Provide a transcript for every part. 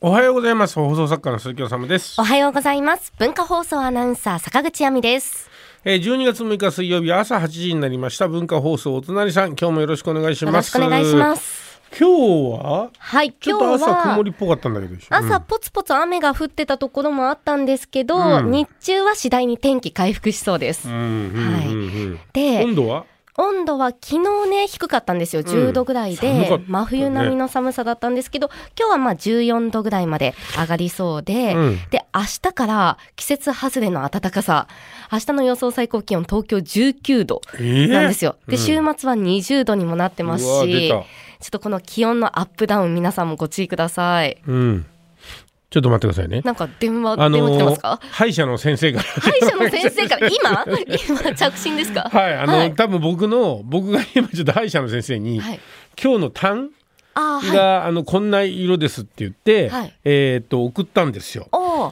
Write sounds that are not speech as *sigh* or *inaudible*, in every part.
おはようございます。放送作家の鈴木治です。おはようございます。文化放送アナウンサー坂口亜美です。えー、12月6日水曜日朝8時になりました。文化放送お隣さん今日もよろしくお願いします。よろしくお願いします。今日ははいちょっと朝曇りっぽかったんだけど、朝ポツポツ雨が降ってたところもあったんですけど、うん、日中は次第に天気回復しそうです、はい、で温度は？温度は昨日ね低かったんですよ。10度ぐらいで、うんね、真冬並みの寒さだったんですけど今日はまあ14度ぐらいまで上がりそうで、うん、で明日から季節外れの暖かさ。明日の予想最高気温東京19度なんですよ、えー、で週末は20度にもなってますし、ちょっとこの気温のアップダウン皆さんもご注意ください。うんちょっと待ってくださいね。なんか電話、あのー、電話来てますか？歯医者の先生から。歯医者の先生から、*laughs* 今、今着信ですか？はい、あの、はい、多分僕の、僕が今ちょっと歯医者の先生に、はい、今日の痰。が、はい、あのこんな色ですって言って、はい、えっ、と送ったんですよ。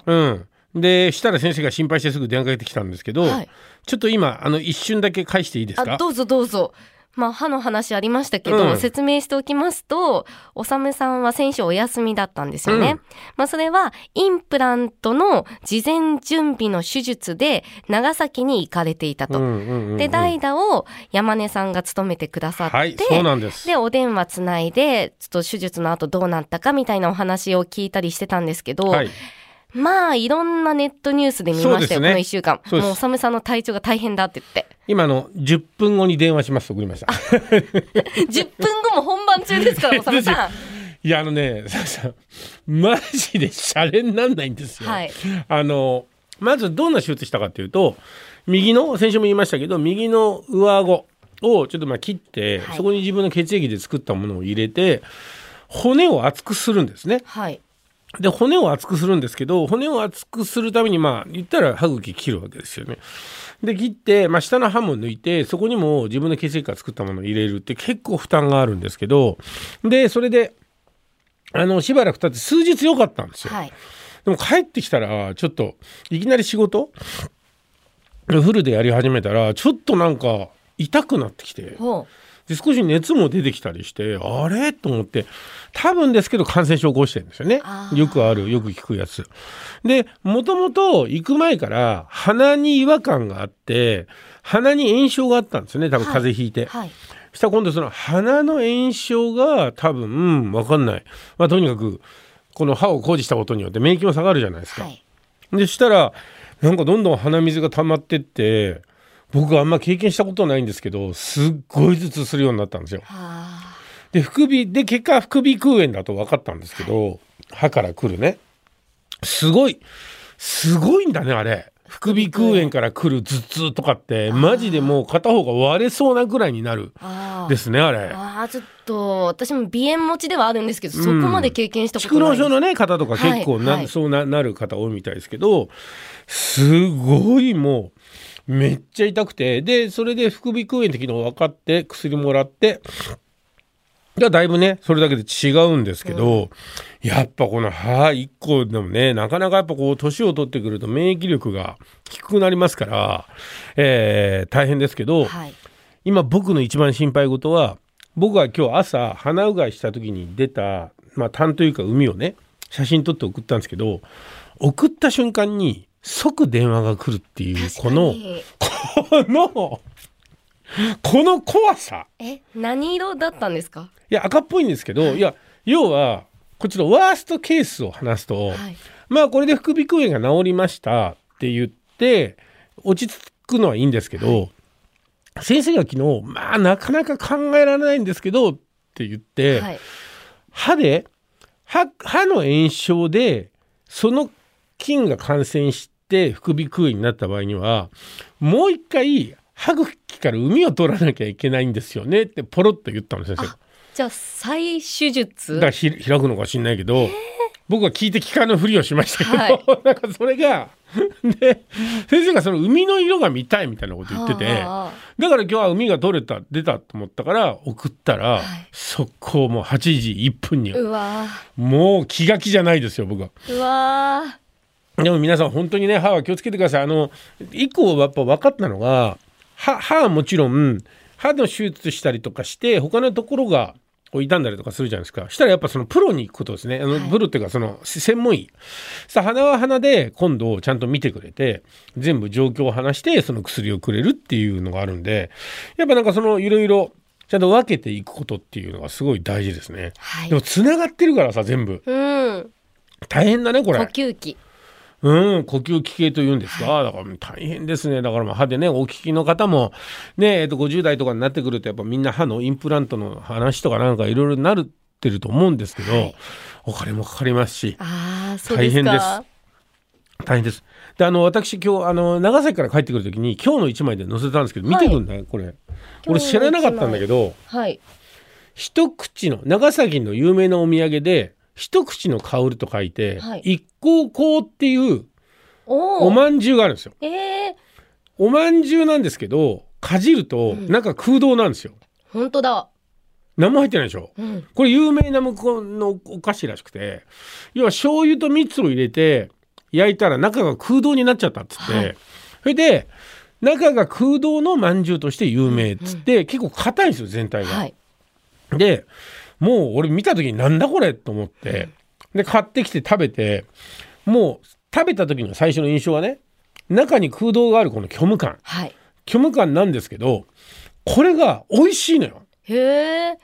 うん。でしたら先生が心配してすぐ電話かけてきたんですけど、はい、ちょっと今あの一瞬だけ返していいですか？どうぞどうぞ。まあ、歯の話ありましたけど、うん、説明しておきますと、おさむさんは先週お休みだったんですよね。うん、まあ、それは、インプラントの事前準備の手術で、長崎に行かれていたと。で、代打を山根さんが務めてくださって、はい、そうなんです。で、お電話つないで、ちょっと手術の後どうなったかみたいなお話を聞いたりしてたんですけど、はいまあいろんなネットニュースで見ましたよ、ね、この1週間。もうおさの体調が大変だって言って。今の10分後に電話しますと送りました10分後も本番中ですからおさむさん。いやあのね *laughs* マジでシャレになんないんですよ、はい、あのまずどんな手術したかっていうと右の先週も言いましたけど右の上顎をちょっとまあ切って、はい、そこに自分の血液で作ったものを入れて骨を厚くするんですね。はい、で骨を厚くするんですけど骨を厚くするためにまあ言ったら歯茎切るわけですよね。で切って、まあ、下の歯も抜いてそこにも自分の血液から作ったものを入れるって結構負担があるんですけどでそれであのしばらく経って数日良かったんですよ。はい、でも帰ってきたらちょっといきなり仕事？フルでやり始めたらちょっとなんか痛くなってきて。で少し熱も出てきたりしてあれ？と思って多分ですけど感染症を起こしてるんですよね。よくあるよく聞くやつ。でもともと行く前から鼻に違和感があって鼻に炎症があったんですよね多分風邪ひいて、はい。はい、そしたら今度その鼻の炎症が多分、うかんない、まあ、とにかくこの歯を工事したことによって免疫も下がるじゃないですか、はい、でしたらなんかどんどん鼻水が溜まってって僕はあんま経験したことないんですけどすっごい頭痛するようになったんですよ。で副鼻で結果副鼻腔炎だと分かったんですけど歯から来るね。すごいすごいんだねあれ。副鼻腔炎から来る頭痛とかってマジでもう片方が割れそうなぐらいになる。ですねあれ。あちょっと私も鼻炎持ちではあるんですけど、うん、そこまで経験したことない蓄膿症のね方とか結構な、はい、そうななる方多いみたいですけどすごいもうめっちゃ痛くて。でそれで副鼻腔炎って昨日分かって薬もらって。がだいぶねそれだけで違うんですけど、うん、やっぱこの歯1個でもねなかなかやっぱこう年を取ってくると免疫力が低くなりますから、えー、大変ですけど、はい、今僕の一番心配事は僕は今日朝鼻うがいした時に出た、まあ、痰というか海をね写真撮って送ったんですけど送った瞬間に即電話が来るっていうこのこのこの怖さ。え何色だったんですか？いや赤っぽいんですけど、はい、いや要はこっちのワーストケースを話すと、はい、まあこれで副鼻腔炎が治りましたって言って落ち着くのはいいんですけど、はい、先生が昨日まあなかなか考えられないんですけどって言って、歯で歯歯の炎症でその菌が感染してって副鼻腔炎になった場合にはもう一回歯茎から膿を取らなきゃいけないんですよねってポロッと言ったの先生じゃあ再手術？だ開くのかしんないけど僕は聞いて聞かぬふりをしましたけど、はい、*laughs* なんかそれがで先生がその海の色が見たいみたいなこと言っててだから今日は海が取れた出たと思ったから送ったら、はい、速攻もう8時1分にもう気が気じゃないですよ僕は。うわでも皆さん本当にね歯は気をつけてください。あの一個やっぱ分かったのが歯歯はもちろん歯の手術したりとかして他のところがこう傷んだりとかするじゃないですか。したらやっぱそのプロに行くことですね。あの、プロっていうかその専門医。さあ鼻は鼻で今度ちゃんと見てくれて全部状況を話してその薬をくれるっていうのがあるんでやっぱなんかそのいろいろちゃんと分けていくことっていうのがすごい大事ですね、はい、でもつながってるからさ全部、うん、大変だねこれ。呼吸器うん、呼吸器系というんですか、だから大変ですね。だから歯でね、お聞きの方も、ね、えっと、50代とかになってくると、やっぱみんな歯のインプラントの話とかなんかいろいろなるってると思うんですけど、はい、お金もかかりますし、大変です。大変です。で、あの、私今日、あの、長崎から帰ってくるときに、今日の一枚で載せたんですけど、見てくんだよ、これ。俺知らなかったんだけど、はい。一口の、長崎の有名なお土産で、一口の香ると書いて、はい、一香香っていうおまんじゅうがあるんですよ。えー、おまんじゅうなんですけどかじると中空洞なんですよ。本当だ。何も入ってないでしょ、うん、これ有名な向こうのお菓子らしくて要は醤油と蜜を入れて焼いたら中が空洞になっちゃったっつって、はい、それで中が空洞のまんじゅうとして有名っつって、うん、結構硬いんですよ全体が。はい、でもう俺見た時になんだこれと思ってで買ってきて食べてもう食べた時の最初の印象はね中に空洞があるこの虚無感、はい、虚無感なんですけどこれが美味しいのよ。へえ。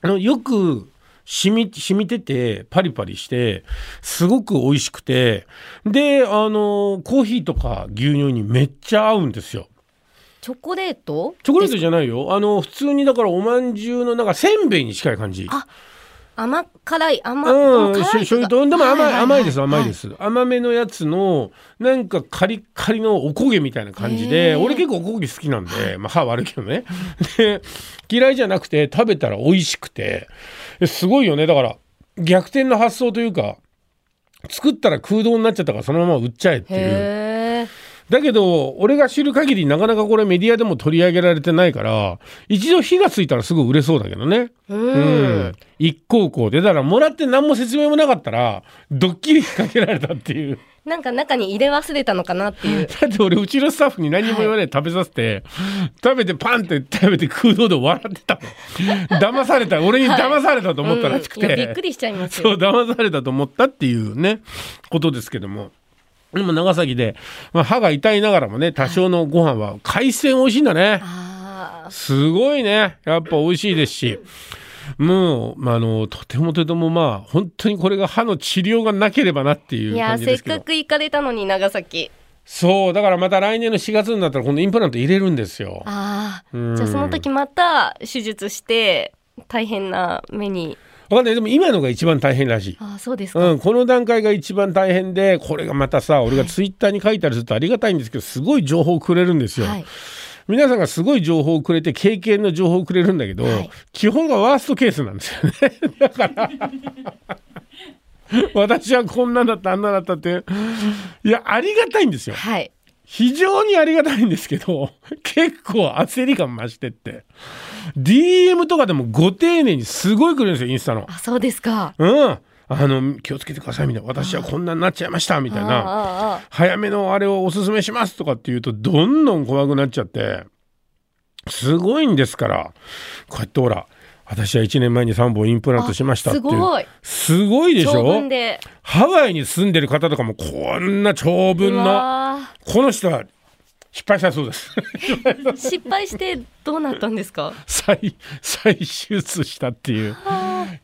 あのよく染み染みててパリパリしてすごく美味しくてであのコーヒーとか牛乳にめっちゃ合うんですよ。チョコレート？チョコレートじゃないよ。あの普通にだからおまんじゅうのなんかせんべいに近い感じ。あ甘辛い甘うん醤油とでも甘い,、甘いです甘いです、はい、甘めのやつのなんかカリカリのおこげみたいな感じで俺結構おこげ好きなんで、まあ歯悪いけどね。で嫌いじゃなくて食べたら美味しくてすごいよね。だから逆転の発想というか作ったら空洞になっちゃったからそのまま売っちゃえっていうだけど俺が知る限りなかなかこれメディアでも取り上げられてないから一度火がついたらすぐ売れそうだけどねうん一高校でだからもらって何も説明もなかったらドッキリかけられたっていう。なんか中に入れ忘れたのかなっていう。*laughs* だって俺うちのスタッフに何も言わないで食べさせて、はい、食べてパンって食べて空洞で笑ってたの。騙された俺に騙されたと思ったらしくて、はいうん、びっくりしちゃいますそう騙されたと思ったっていうねことですけども。でも長崎で、まあ、歯が痛いながらもね多少のご飯は海鮮美味しいんだね。すごいね。やっぱ美味しいですし。もう、まあ、あのとてもとてもまあ本当にこれが歯の治療がなければなっていう感じですけど。いやせっかく行かれたのに長崎。そうだからまた来年の4月になったら今度インプラント入れるんですよ。ああじゃあその時また手術して大変な目に分かんない。でも今のが一番大変らしい。あそうですか、うん、この段階が一番大変でこれがまたさ俺がツイッターに書いたりするとありがたいんですけどすごい情報をくれるんですよ、はい、皆さんがすごい情報をくれて経験の情報をくれるんだけど、はい、基本がワーストケースなんですよね。*laughs* だから。*laughs* 私はこんなだったあんなだったって。いやありがたいんですよ、はい、非常にありがたいんですけど結構焦り感増してって DM とかでもご丁寧にすごい来るんですよインスタの。あそうですか。うん。あの気をつけてくださいみたいな。私はこんなになっちゃいましたみたいな。早めのあれをおすすめしますとかって言うとどんどん怖くなっちゃってすごいんですから。こうやってほら私は1年前に3本インプラントしましたっていすごい。でしょ？ハワイに住んでる方とかもこんな長文の。この人は失敗したそうです。失敗してどうなったんですか？再再手術したっていう。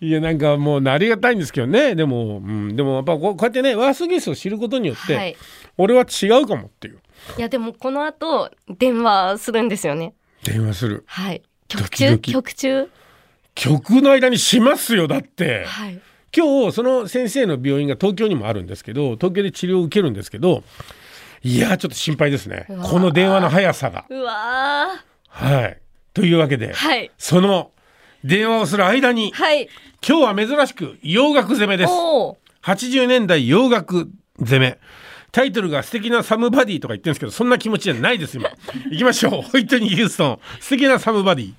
いやなんかもうありがたいんですけどね。でも、うん、でもやっぱこうやってねワーストゲースを知ることによって、はい、俺は違うかもっていう。いやでもこの後電話するんですよね。電話する。はい。曲中？曲中？曲の間にしますよだって、はい、今日その先生の病院が東京にもあるんですけど東京で治療を受けるんですけどいやちょっと心配ですねこの電話の速さが。うわはいというわけで、はい、その電話をする間に、はい、今日は珍しく洋楽攻めです。80年代洋楽攻め。タイトルが素敵なサムバディとか言ってるんですけど、そんな気持ちじゃないです今。行きましょう。ホイットニー・ヒューストン、素敵なサムバディ。